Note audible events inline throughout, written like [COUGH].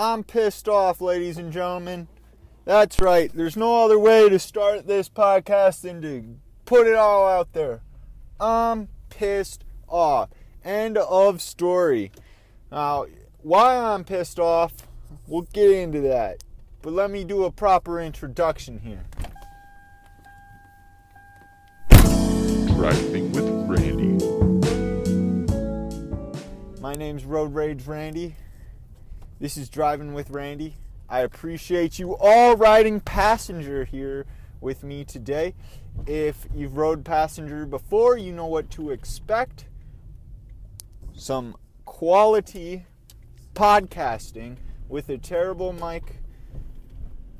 I'm pissed off, ladies and gentlemen. That's right. There's no other way to start this podcast than to put it all out there. I'm pissed off. End of story. Now, why I'm pissed off, we'll get into that. But let me do a proper introduction here. Driving with Randy. My name's Road Rage Randy. This is Driving with Randy. I appreciate you all riding passenger here with me today. If you've rode passenger before, you know what to expect. Some quality podcasting with a terrible mic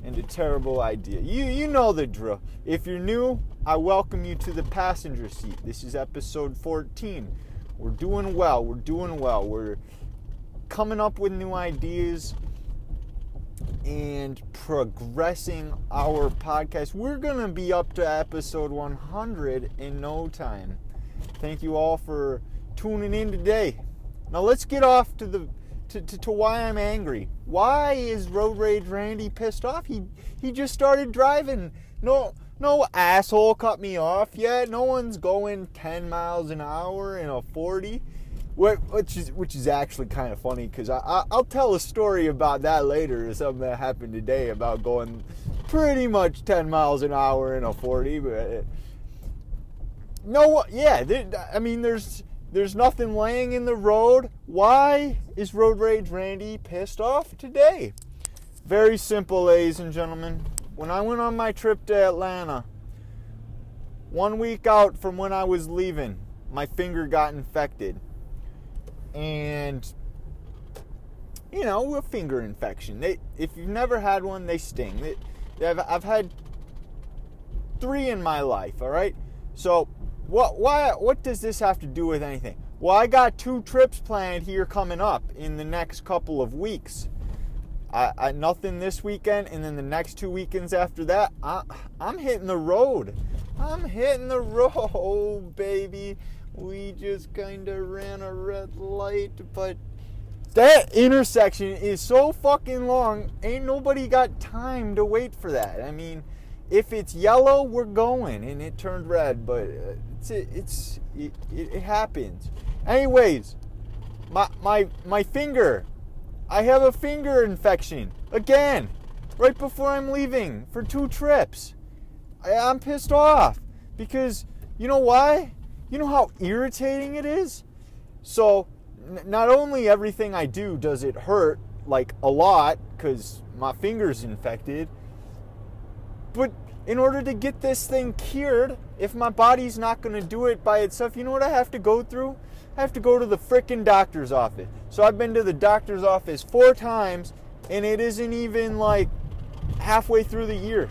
and a terrible idea. You you know the drill. If you're new, I welcome you to the passenger seat. This is episode 14. We're doing well. We're doing well. We're coming up with new ideas and progressing our podcast. We're going to be up to episode 100 in no time. Thank you all for tuning in today. Now let's get off to the to, to, to why I'm angry. Why is Road Rage Randy pissed off? He he just started driving. No no asshole cut me off yet. No one's going 10 miles an hour in a 40 which is which is actually kind of funny because I, I will tell a story about that later. Something that happened today about going pretty much 10 miles an hour in a 40. But no, yeah, I mean there's there's nothing laying in the road. Why is Road Rage Randy pissed off today? Very simple, ladies and gentlemen. When I went on my trip to Atlanta, one week out from when I was leaving, my finger got infected and you know a finger infection. They, if you've never had one, they sting. They, I've, I've had three in my life. All right, so what? Why? What does this have to do with anything? Well, I got two trips planned here coming up in the next couple of weeks. I, I, nothing this weekend, and then the next two weekends after that, I, I'm hitting the road. I'm hitting the [LAUGHS] road, baby. We just kind of ran a red light, but that intersection is so fucking long. Ain't nobody got time to wait for that. I mean, if it's yellow, we're going, and it turned red, but uh, it's it's it, it happens. Anyways, my my my finger. I have a finger infection again, right before I'm leaving for two trips. I, I'm pissed off because you know why? You know how irritating it is? So, n- not only everything I do does it hurt, like a lot, because my finger's infected, but in order to get this thing cured, if my body's not going to do it by itself, you know what I have to go through? I have to go to the freaking doctor's office. So I've been to the doctor's office four times, and it isn't even like halfway through the year.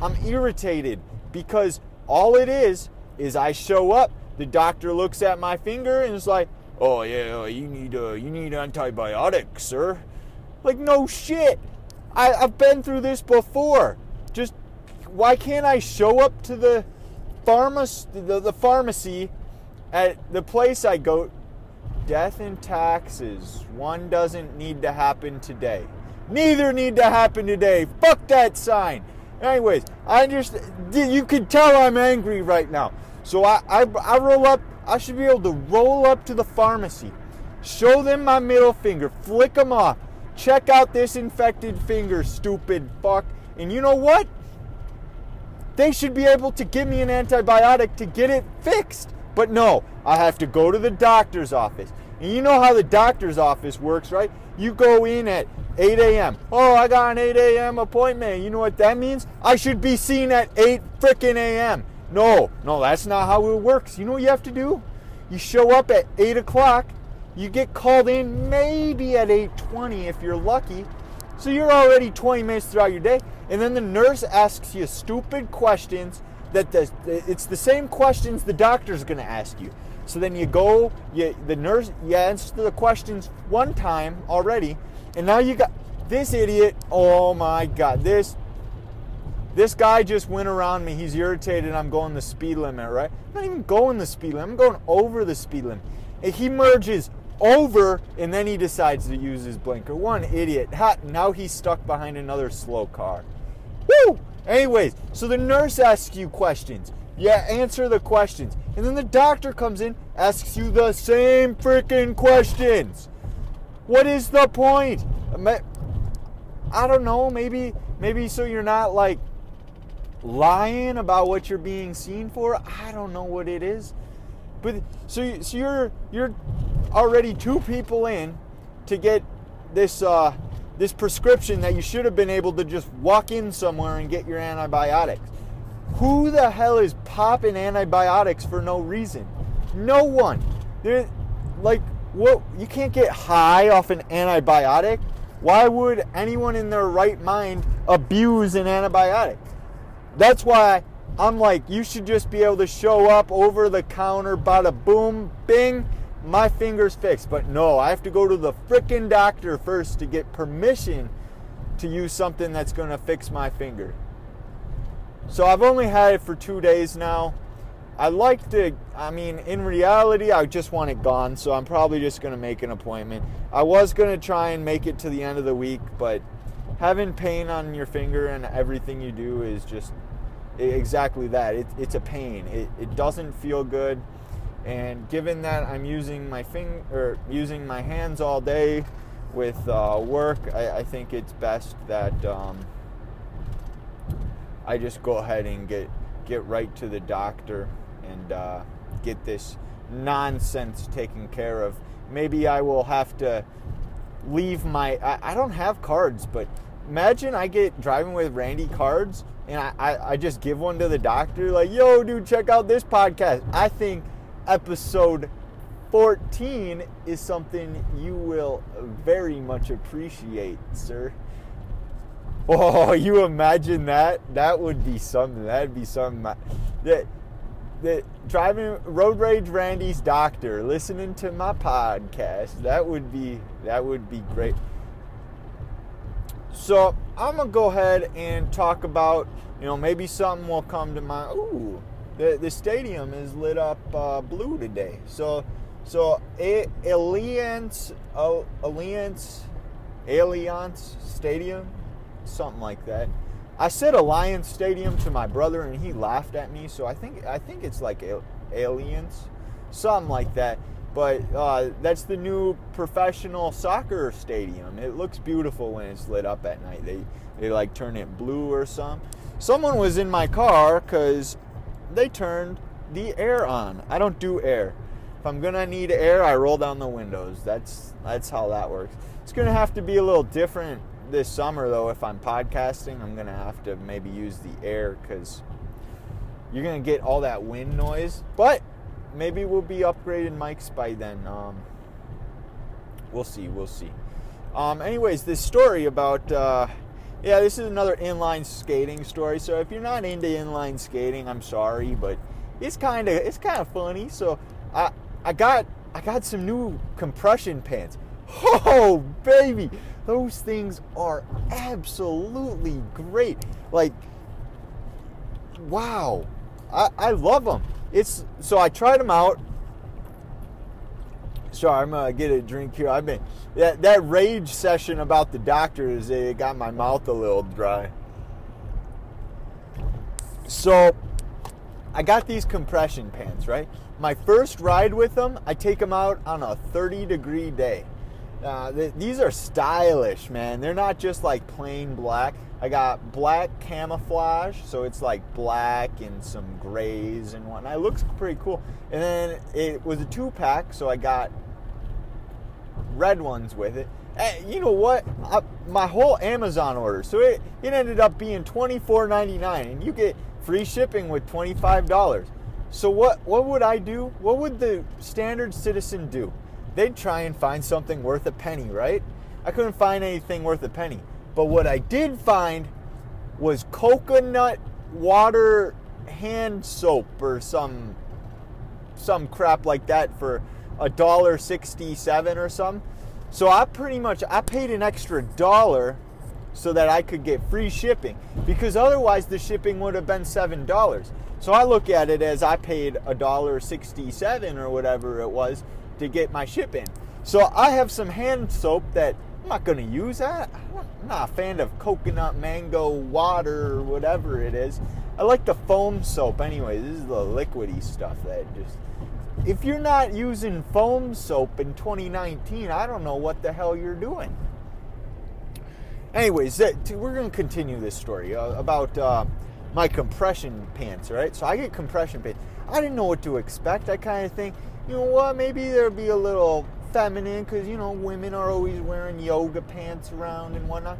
I'm irritated because all it is is I show up, the doctor looks at my finger and is like, "Oh yeah, you need uh, you need antibiotics, sir." Like no shit. I, I've been through this before. Just why can't I show up to the pharmacy, the, the pharmacy at the place I go? Death and taxes. One doesn't need to happen today. Neither need to happen today. Fuck that sign. Anyways, I just you can tell I'm angry right now. So I, I, I roll up, I should be able to roll up to the pharmacy, show them my middle finger, flick them off, check out this infected finger, stupid fuck. And you know what? They should be able to give me an antibiotic to get it fixed. But no, I have to go to the doctor's office. And you know how the doctor's office works, right? You go in at 8 a.m. Oh, I got an 8 a.m. appointment. You know what that means? I should be seen at 8 frickin' a.m. No, no, that's not how it works. You know what you have to do? You show up at 8 o'clock, you get called in maybe at 8.20 if you're lucky. So you're already 20 minutes throughout your day. And then the nurse asks you stupid questions that the, it's the same questions the doctor's going to ask you. So then you go, you, the nurse, you answer the questions one time already, and now you got this idiot. Oh my God, this this guy just went around me. He's irritated. I'm going the speed limit, right? I'm not even going the speed limit. I'm going over the speed limit. He merges over, and then he decides to use his blinker. One idiot. Ha, now he's stuck behind another slow car. Woo! Anyways, so the nurse asks you questions. Yeah, answer the questions. And then the doctor comes in, asks you the same freaking questions. What is the point? I don't know, maybe maybe so you're not like lying about what you're being seen for. I don't know what it is. But so, so you're you're already two people in to get this uh, this prescription that you should have been able to just walk in somewhere and get your antibiotics. Who the hell is popping antibiotics for no reason? No one. Like what? You can't get high off an antibiotic. Why would anyone in their right mind abuse an antibiotic? That's why I'm like, you should just be able to show up over the counter, bada boom, bing, my finger's fixed. But no, I have to go to the freaking doctor first to get permission to use something that's to fix my finger. So I've only had it for two days now. I like to, I mean, in reality, I just want it gone, so I'm probably just to make an appointment. I was to try and make it to the end of the week, but having pain on your finger and everything you do is just exactly that. It, it's a pain. It, it doesn't feel good. And given that I'm using my finger, or using my hands all day with uh, work, I, I, think it's best that um, I just go ahead and get get right to the doctor and uh, get this nonsense taken care of. Maybe I will have to leave my. I, I don't have cards, but imagine I get driving with Randy cards and I, I, I, just give one to the doctor, like, yo, dude, check out this podcast. I think episode 14 is something you will very much appreciate, sir. [LAUGHS] Oh, you imagine that? That would be something. That'd be something. That that driving road rage Randy's doctor listening to my podcast. That would be that would be great. So I'm gonna go ahead and talk about you know maybe something will come to mind. Ooh, the the stadium is lit up uh, blue today. So so Alliance Alliance Alliance Stadium, something like that. I said Alliance Stadium to my brother, and he laughed at me. So I think I think it's like Aliens, something like that. But uh, that's the new professional soccer stadium. It looks beautiful when it's lit up at night. They they like turn it blue or something. Someone was in my car because they turned the air on. I don't do air. If I'm gonna need air, I roll down the windows. That's that's how that works. It's gonna have to be a little different this summer though if i'm podcasting i'm gonna have to maybe use the air because you're gonna get all that wind noise but maybe we'll be upgrading mics by then um, we'll see we'll see um, anyways this story about uh, yeah this is another inline skating story so if you're not into inline skating i'm sorry but it's kind of it's kind of funny so i i got i got some new compression pants oh baby those things are absolutely great. Like, wow. I, I love them. It's so I tried them out. Sorry, I'm gonna get a drink here. I've been that that rage session about the doctors. It got my mouth a little dry. So I got these compression pants, right? My first ride with them, I take them out on a 30 degree day. Uh, th- these are stylish, man. They're not just like plain black. I got black camouflage, so it's like black and some grays and whatnot. It looks pretty cool. And then it was a two pack, so I got red ones with it. And you know what? I, my whole Amazon order, so it, it ended up being twenty four ninety nine, and you get free shipping with twenty five dollars. So what what would I do? What would the standard citizen do? they'd try and find something worth a penny, right? I couldn't find anything worth a penny. But what I did find was coconut water hand soap or some some crap like that for a dollar 67 or something. So I pretty much I paid an extra dollar so that I could get free shipping because otherwise the shipping would have been seven dollars. So I look at it as I paid a dollar sixty seven or whatever it was to get my ship in. So I have some hand soap that I'm not going to use that. I'm not a fan of coconut mango water or whatever it is. I like the foam soap anyway. This is the liquidy stuff that just. If you're not using foam soap in 2019, I don't know what the hell you're doing. Anyways, we're going to continue this story uh, about uh, my compression pants, right? So I get compression pants. I didn't know what to expect. I kind of think, you know what, maybe there'll be a little feminine because, you know, women are always wearing yoga pants around and whatnot.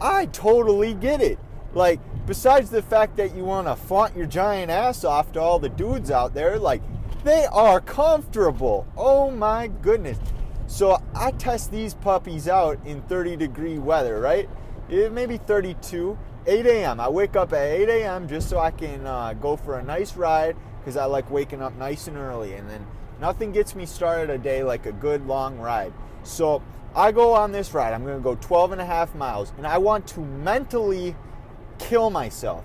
I totally get it. Like, besides the fact that you want to flaunt your giant ass off to all the dudes out there, like, they are comfortable. Oh my goodness. So I test these puppies out in 30 degree weather, right? It maybe 32, 8 a.m. I wake up at 8 a.m. just so I can uh, go for a nice ride because I like waking up nice and early. And then nothing gets me started a day like a good long ride. So I go on this ride. I'm going to go 12 and a half miles, and I want to mentally kill myself.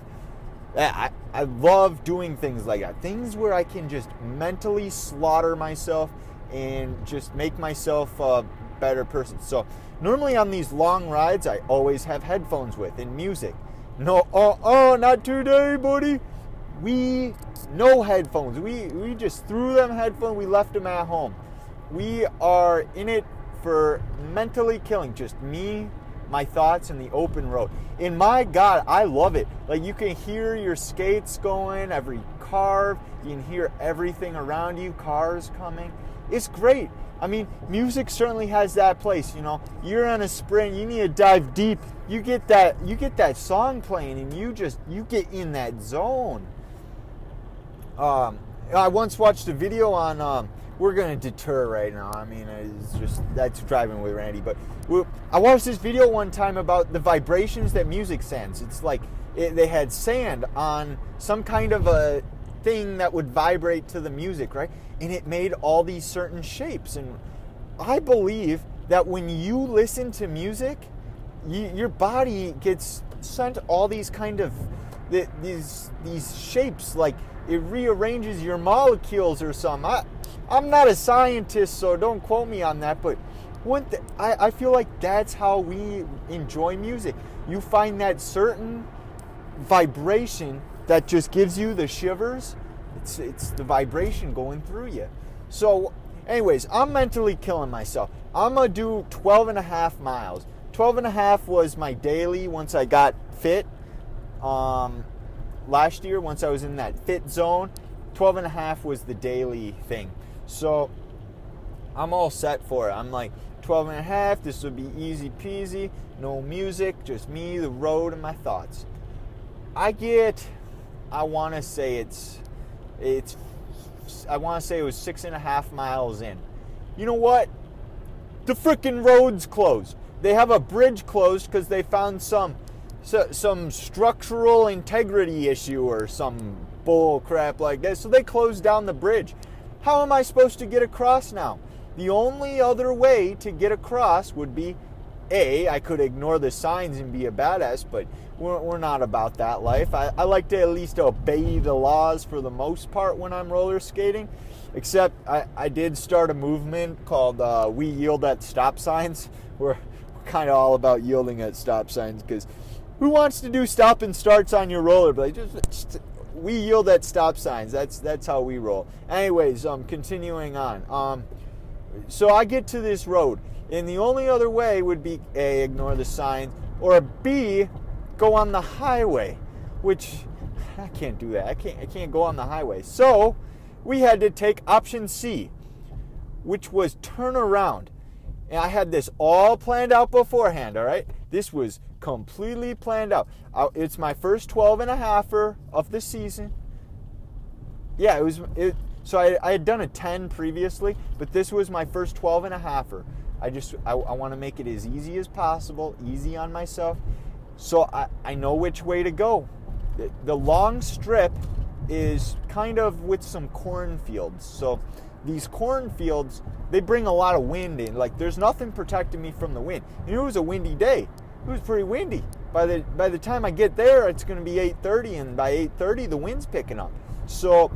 I, I love doing things like that. Things where I can just mentally slaughter myself and just make myself a better person. So, normally on these long rides, I always have headphones with and music. No, oh, oh, not today, buddy. We no headphones. We we just threw them headphones. We left them at home. We are in it for mentally killing just me, my thoughts, in the open road. And my God, I love it. Like you can hear your skates going, every carve, you can hear everything around you, cars coming. It's great. I mean, music certainly has that place. You know, you're on a sprint, you need to dive deep. You get that, you get that song playing, and you just you get in that zone. Um, I once watched a video on um, we're to deter right now. I mean, it's just that's driving with Randy. But I watched this video one time about the vibrations that music sends. It's like it, they had sand on some kind of a thing that would vibrate to the music, right? And it made all these certain shapes. And I believe that when you listen to music, you, your body gets sent all these kind of these these shapes like it rearranges your molecules or something. I, I'm not a scientist, so don't quote me on that, but one th- I, I feel like that's how we enjoy music. You find that certain vibration that just gives you the shivers. It's, it's the vibration going through you. So, anyways, I'm mentally killing myself. I'm going to do 12 and a half miles. 12 and a half was my daily once I got fit. Um, last year, once I was in that fit zone, 12 and a half was the daily thing. So I'm all set for it. I'm like 12 and a half. This would be easy peasy. No music, just me, the road, and my thoughts. I get, I want to say it's, it's, I want to say it was six and a half miles in. You know what? The freaking road's closed. They have a bridge closed because they found some, so, some structural integrity issue or some bull crap like that. So they closed down the bridge. How am I supposed to get across now? The only other way to get across would be A, I could ignore the signs and be a badass, but we're, we're not about that life. I, I like to at least obey the laws for the most part when I'm roller skating. Except I, I did start a movement called uh, We Yield at Stop Signs. [LAUGHS] We're, we're kind of all about yielding at stop signs because who wants to do stop and starts on your rollerblade? Just, just we yield at stop signs. That's that's how we roll. Anyways, um, continuing on. Um, so I get to this road, and the only other way would be a ignore the signs, or b go on the highway, which I can't do that. I can't I can't go on the highway. So we had to take option C, which was turn around. And I had this all planned out beforehand, all right? This was completely planned out. It's my first 12 and a halfer of the season. Yeah, it was it so I, I had done a 10 previously, but this was my first 12 and a halfer. I just I, I want to make it as easy as possible, easy on myself. So I, I know which way to go. The, the long strip is kind of with some cornfields. So these cornfields, they bring a lot of wind in. Like there's nothing protecting me from the wind. And it was a windy day it was pretty windy. By the by the time I get there, it's going to be 8:30, and by 8:30, the wind's picking up. So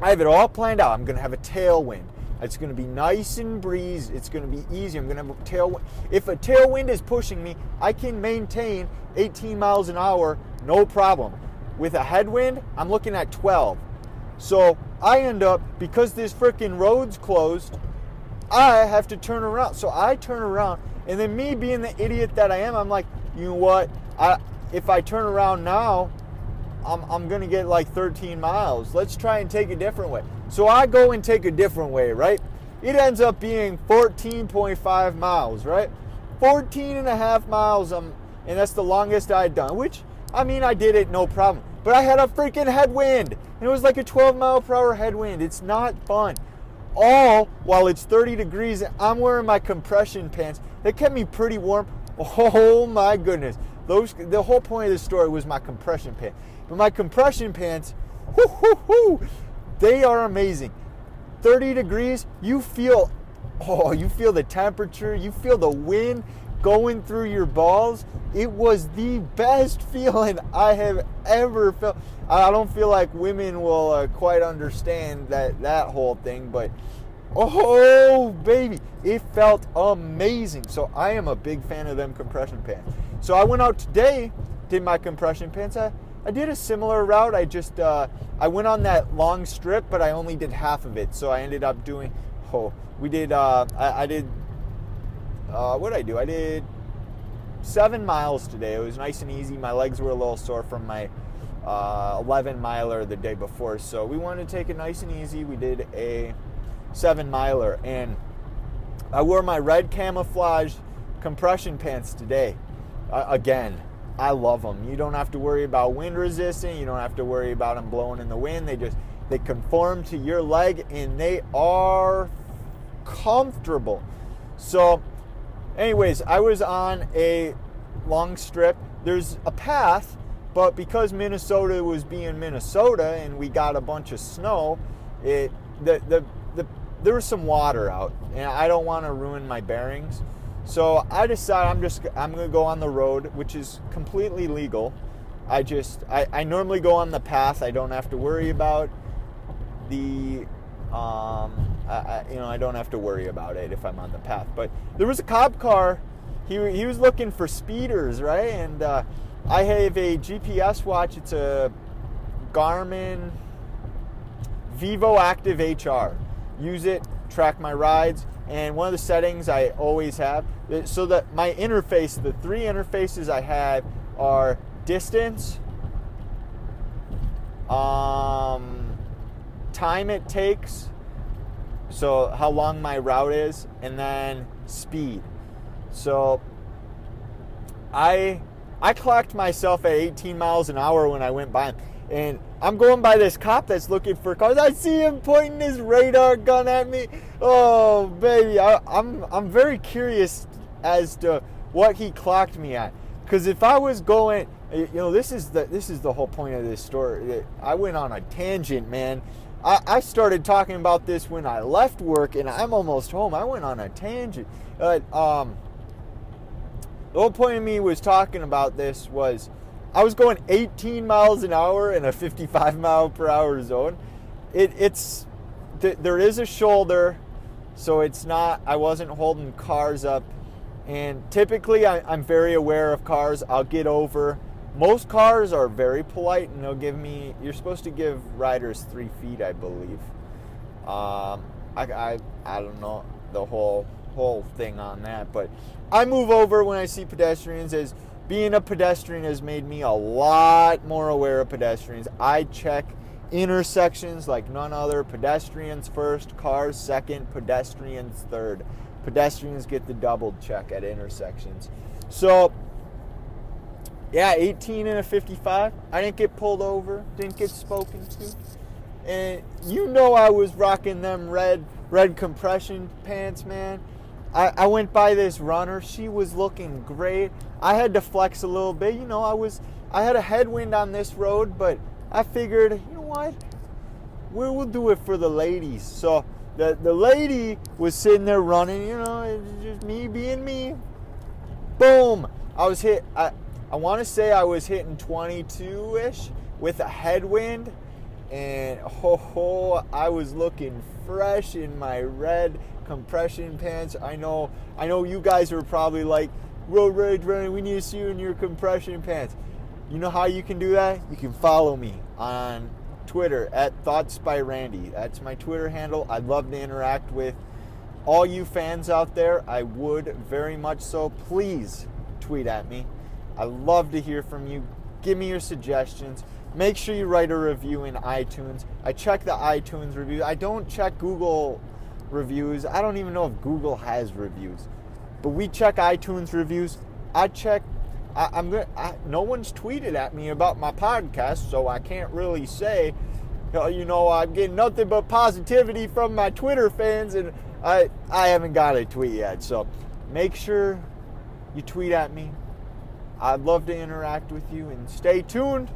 I have it all planned out. I'm going to have a tailwind. It's going to be nice and breeze. It's going to be easy. I'm going to have a tailwind. If a tailwind is pushing me, I can maintain 18 miles an hour, no problem. With a headwind, I'm looking at 12. So I end up, because this freaking road's closed, I have to turn around. So I turn around, and then me being the idiot that I am, I'm like, you know what? I if I turn around now, I'm, I'm gonna get like 13 miles. Let's try and take a different way. So I go and take a different way, right? It ends up being 14.5 miles, right? 14 and a half miles, um, and that's the longest I'd done, which, I mean, I did it no problem. But I had a freaking headwind, and it was like a 12 mile per hour headwind. It's not fun. All while it's 30 degrees, I'm wearing my compression pants. They kept me pretty warm. [LAUGHS] Oh my goodness. Those, the whole point of this story was my compression pants. But my compression pants, [LAUGHS] whoo, whoo, whoo, they are amazing. 30 degrees, you feel, [LAUGHS] oh, you feel the temperature, you feel the wind going through your balls. It was the best [LAUGHS] feeling I have ever felt. I don't feel like women will uh, quite understand that that whole thing, but oh baby, it felt amazing. So I am a big fan of them compression pants. So I went out today, did my compression pants. I, I did a similar route. I just uh, I went on that long strip, but I only did half of it. So I ended up doing. Oh, we did. Uh, I, I did. Uh, what did I do? I did seven miles today. It was nice and easy. My legs were a little sore from my uh, 11 miler the day before, so we wanted to take it nice and easy. We did a seven miler, and I wore my red camouflage compression pants today. Uh, again, I love them. You don't have to worry about wind resistant. You don't have to worry about them blowing in the wind. They just they conform to your leg and they are comfortable. So, anyways, I was on a long strip. There's a path, but because Minnesota was being Minnesota and we got a bunch of snow, it the the, the there was some water out, and I don't want to ruin my bearings. So I decided I'm just I'm gonna go on the road, which is completely legal. I just I, I normally go on the path. I don't have to worry about the um You know I don't have to worry about it if I'm on the path. But there was a cop car. He he was looking for speeders, right? And uh, I have a GPS watch. It's a Garmin Vivoactive HR. Use it, track my rides and one of the settings I always have so that my interface, the three interfaces I have are distance, um, time it takes, so how long my route is, and then speed. So I I clocked myself at 18 miles an hour when I went by. And I'm going by this cop that's looking for cars. I see him pointing his radar gun at me. Oh, baby. I, I'm, I'm very curious as to what he clocked me at. Because if I was going, you know, this is the this is the whole point of this story. I went on a tangent, man. I, I started talking about this when I left work, and I'm almost home. I went on a tangent. But um, the whole point of me was talking about this was I was going 18 miles an hour in a 55 mile per hour zone. It, it's th- there is a shoulder, so it's not. I wasn't holding cars up, and typically I, I'm very aware of cars. I'll get over. Most cars are very polite, and they'll give me. You're supposed to give riders three feet, I believe. Um, I, I I don't know the whole whole thing on that, but I move over when I see pedestrians as being a pedestrian has made me a lot more aware of pedestrians. I check intersections like none other. Pedestrians first, cars second, pedestrians third. Pedestrians get the double check at intersections. So, yeah, 18 and a 55. I didn't get pulled over, didn't get spoken to. And you know I was rocking them red red compression pants, man. I, I went by this runner. She was looking great. I had to flex a little bit. You know, I was I had a headwind on this road, but I figured, you know what? We will do it for the ladies. So the the lady was sitting there running. You know, it was just me being me. Boom! I was hit. I want to say I was hitting 22 ish with a headwind, and ho ho, I was looking fresh in my red compression pants. I know, I know you guys are probably like, Road Rage Randy, we need to see you in your compression pants. You know how you can do that? You can follow me on Twitter at Thoughts by Randy. That's my Twitter handle. I'd love to interact with all you fans out there. I would very much so. Please tweet at me. I love to hear from you. Give me your suggestions. Make sure you write a review in iTunes. I check the iTunes reviews. I don't check Google reviews. I don't even know if Google has reviews. But we check iTunes reviews. I check I, am gonna. I, no one's tweeted at me about my podcast, so I can't really say. You know, I'm getting nothing but positivity from my Twitter fans, and I I haven't got a tweet yet. So make sure you tweet at me. I'd love to interact with you, and stay tuned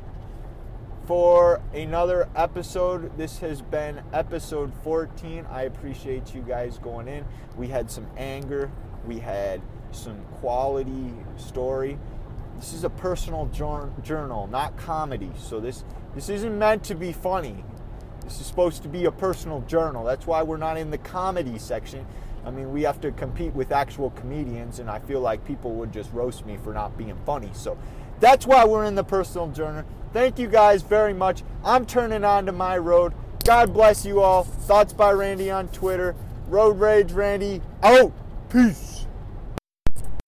for another episode. This has been episode 14. I appreciate you guys going in. We had some anger. We had some quality story. This is a personal journal, not comedy. So this this isn't meant to be funny. This is supposed to be a personal journal. That's why we're not in the comedy section. I mean, we have to compete with actual comedians, and I feel like people would just roast me for not being funny. So that's why we're in the personal journal. Thank you guys very much. I'm turning on to my road. God bless you all. Thoughts by Randy on Twitter. Road Rage Randy out. Peace.